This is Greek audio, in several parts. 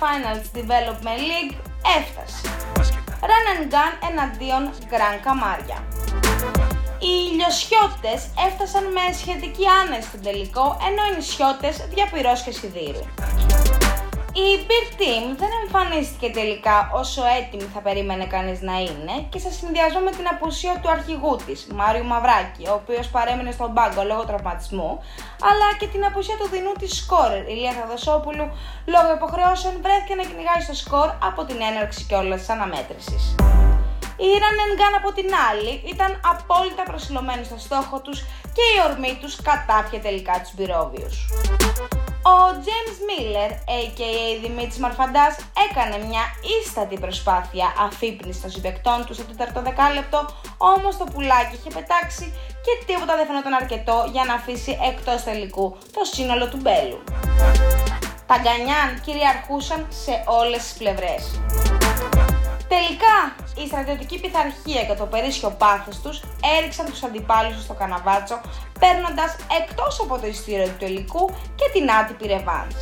Penalty Development League έφτασε. Run and Gun εναντίον Gran Camaria. Οι ηλιοσιώτες έφτασαν με σχετική άνεση στον τελικό, ενώ οι νησιώτες διαπυρός και σιδήρου. Η Big Team δεν εμφανίστηκε τελικά όσο έτοιμη θα περίμενε κανείς να είναι και σε συνδυασμό με την απουσία του αρχηγού της, Μάριου Μαυράκη, ο οποίος παρέμεινε στον πάγκο λόγω τραυματισμού, αλλά και την απουσία του δινού της σκόρερ, Ηλία Θαδοσόπουλου, λόγω υποχρεώσεων βρέθηκε να κυνηγάει στο σκορ από την έναρξη και όλα της αναμέτρησης. Η Gun από την άλλη ήταν απόλυτα προσιλωμένοι στο στόχο τους και η ορμή τους κατάφυγε τελικά τους πυρόβιους. Ο James Miller, a.k.a. Δημήτρης Μαρφαντάς, έκανε μια ίστατη προσπάθεια αφύπνισης των συμπεκτών του στο τέταρτο δεκάλεπτο, όμως το πουλάκι είχε πετάξει και τίποτα δεν φαινόταν αρκετό για να αφήσει εκτός τελικού το σύνολο του μπέλου. Τα γκανιάν κυριαρχούσαν σε όλες τις πλευρές. Τελικά, η στρατιωτική πειθαρχία και το περίσσιο πάθος τους έριξαν τους αντιπάλους στο καναβάτσο, παίρνοντας εκτός από το ειστήριο του τελικού και την άτυπη ρεβάνς.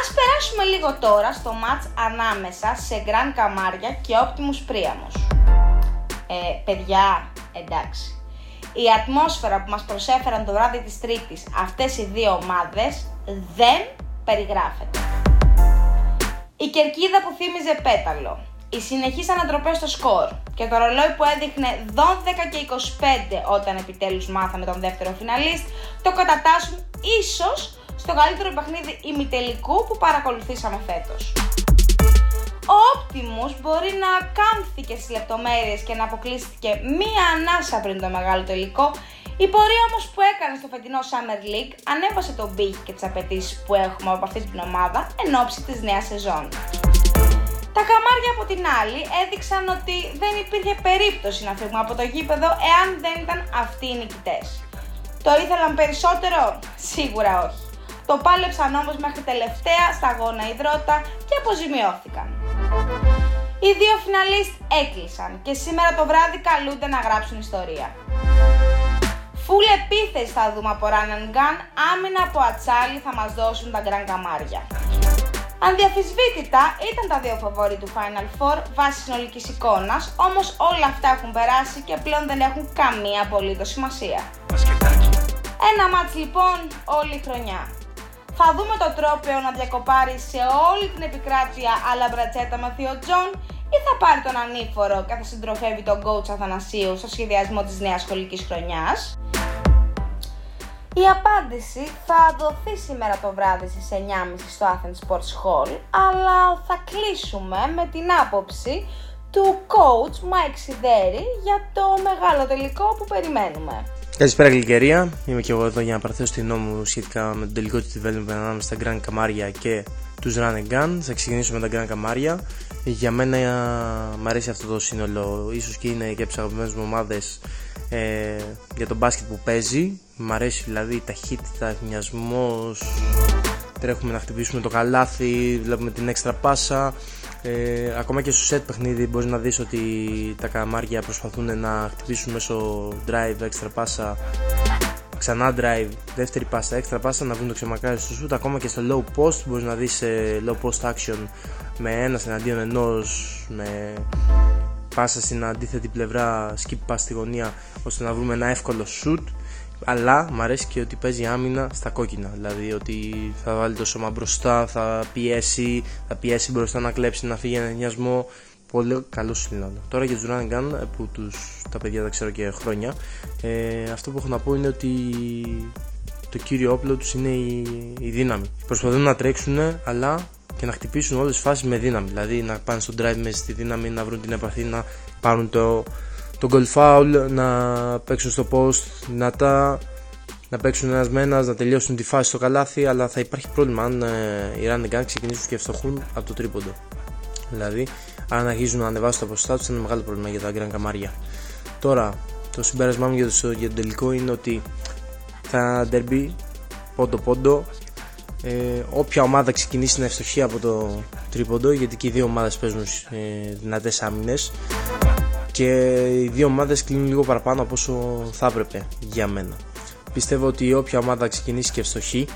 Ας περάσουμε λίγο τώρα στο μάτς ανάμεσα σε Γκραν Καμάρια και Optimus Πρίαμος. Ε, παιδιά, εντάξει. Η ατμόσφαιρα που μας προσέφεραν το βράδυ της Τρίτης αυτές οι δύο ομάδες δεν περιγράφεται. Η κερκίδα που θύμιζε πέταλο. Οι συνεχείς ανατροπές στο σκορ και το ρολόι που έδειχνε 12 και 25 όταν επιτέλους μάθαμε τον δεύτερο φιναλίστ το κατατάσσουν ίσως στο καλύτερο παιχνίδι ημιτελικού που παρακολουθήσαμε φέτος. Ο Optimus μπορεί να κάμφθηκε στις λεπτομέρειες και να αποκλείστηκε μία ανάσα πριν το μεγάλο τελικό η πορεία όμως που έκανε στο φετινό Summer League ανέβασε τον πύχη και τις απαιτήσεις που έχουμε από αυτή την ομάδα εν ώψη της νέας σεζόν. Τα καμάρια από την άλλη έδειξαν ότι δεν υπήρχε περίπτωση να φύγουμε από το γήπεδο εάν δεν ήταν αυτοί οι νικητές. Το ήθελαν περισσότερο; Σίγουρα όχι. Το πάλεψαν όμως μέχρι τελευταία σταγόνα υδρότα και αποζημιώθηκαν. Οι δύο φιναλίστ έκλεισαν και σήμερα το βράδυ καλούνται να γράψουν ιστορία. Φουλ επίθεση θα δούμε από Run and Gun, άμυνα από ατσάλι θα μας δώσουν τα γκραν καμάρια. Ανδιαφυσβήτητα ήταν τα δύο φαβόροι του Final Four βάσει συνολικής εικόνας, όμως όλα αυτά έχουν περάσει και πλέον δεν έχουν καμία απολύτως σημασία. Ένα ματς λοιπόν όλη η χρονιά. Θα δούμε το τρόπαιο να διακοπάρει σε όλη την επικράτεια αλλά μπρατσέτα με Θείο Τζον ή θα πάρει τον ανήφορο και θα συντροφεύει τον coach Αθανασίου στο σχεδιασμό της νέας σχολικής χρονιάς. Η απάντηση θα δοθεί σήμερα το βράδυ στις 9.30 στο Athens Sports Hall, αλλά θα κλείσουμε με την άποψη του coach Mike Sideri για το μεγάλο τελικό που περιμένουμε. Καλησπέρα Γλυκερία, είμαι και εγώ εδώ για να παραθέσω την νόμου μου σχετικά με τον τελικό του development ανάμεσα στα Grand Camaria και τους Run and Gun. Θα ξεκινήσω με τα Grand Camaria. Για μένα μου αρέσει αυτό το σύνολο, ίσως και είναι και από τις αγαπημένες μου ομάδες ε, για τον μπάσκετ που παίζει. Μ' αρέσει δηλαδή η ταχύτητα, ευνιασμό. Τρέχουμε να χτυπήσουμε το καλάθι, βλέπουμε την έξτρα πάσα. Ε, ακόμα και στο set παιχνίδι μπορείς να δεις ότι τα καμάρια προσπαθούν να χτυπήσουν μέσω drive, έξτρα πάσα ξανά drive, δεύτερη πάσα, έξτρα πάσα να βγουν το ξεμακάρι στο shoot ακόμα και στο low post μπορείς να δεις ε, low post action με ένας εναντίον ενός με πάσα στην αντίθετη πλευρά skip pass στη γωνία ώστε να βρούμε ένα εύκολο shoot. Αλλά μου αρέσει και ότι παίζει άμυνα στα κόκκινα. Δηλαδή ότι θα βάλει το σώμα μπροστά θα πιέσει, θα πιέσει μπροστά να κλέψει να φύγει ένα ενιασμό πολύ καλό σύνολο. Τώρα για τους Run Gun που τους, τα παιδιά τα ξέρω και χρόνια ε, αυτό που έχω να πω είναι ότι το κύριο όπλο τους είναι η, η δύναμη. Προσπαθούν να τρέξουν αλλά και να χτυπήσουν όλες τις φάσεις με δύναμη. Δηλαδή να πάνε στο drive μέσα στη δύναμη, να βρουν την επαφή, να πάρουν το, το goal foul, να παίξουν στο post δυνατά, να παίξουν ένας με ένας, να τελειώσουν τη φάση στο καλάθι. Αλλά θα υπάρχει πρόβλημα αν ε, οι Running Gun ξεκινήσουν και ευστοχούν από το τρίποντο. Δηλαδή, αν αρχίζουν να ανεβάσουν τα ποσοστά τους, είναι μεγάλο πρόβλημα για τα Grand Καμάρια. Τώρα, το συμπέρασμά μου για το, για το τελικό είναι ότι θα derby πόντο πόντο ε, όποια ομάδα ξεκινήσει να ευστοχεί από το τρίποντο γιατί και οι δύο ομάδες παίζουν ε, δυνατές άμυνες και οι δύο ομάδες κλείνουν λίγο παραπάνω από όσο θα έπρεπε για μένα πιστεύω ότι όποια ομάδα ξεκινήσει και ευστοχεί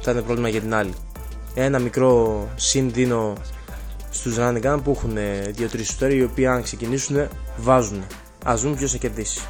θα είναι πρόβλημα για την άλλη Ένα μικρό συν δίνω στους run gun που έχουν 2-3 σουτέρ οι οποίοι αν ξεκινήσουν βάζουν. Ας δούμε ποιος θα κερδίσει.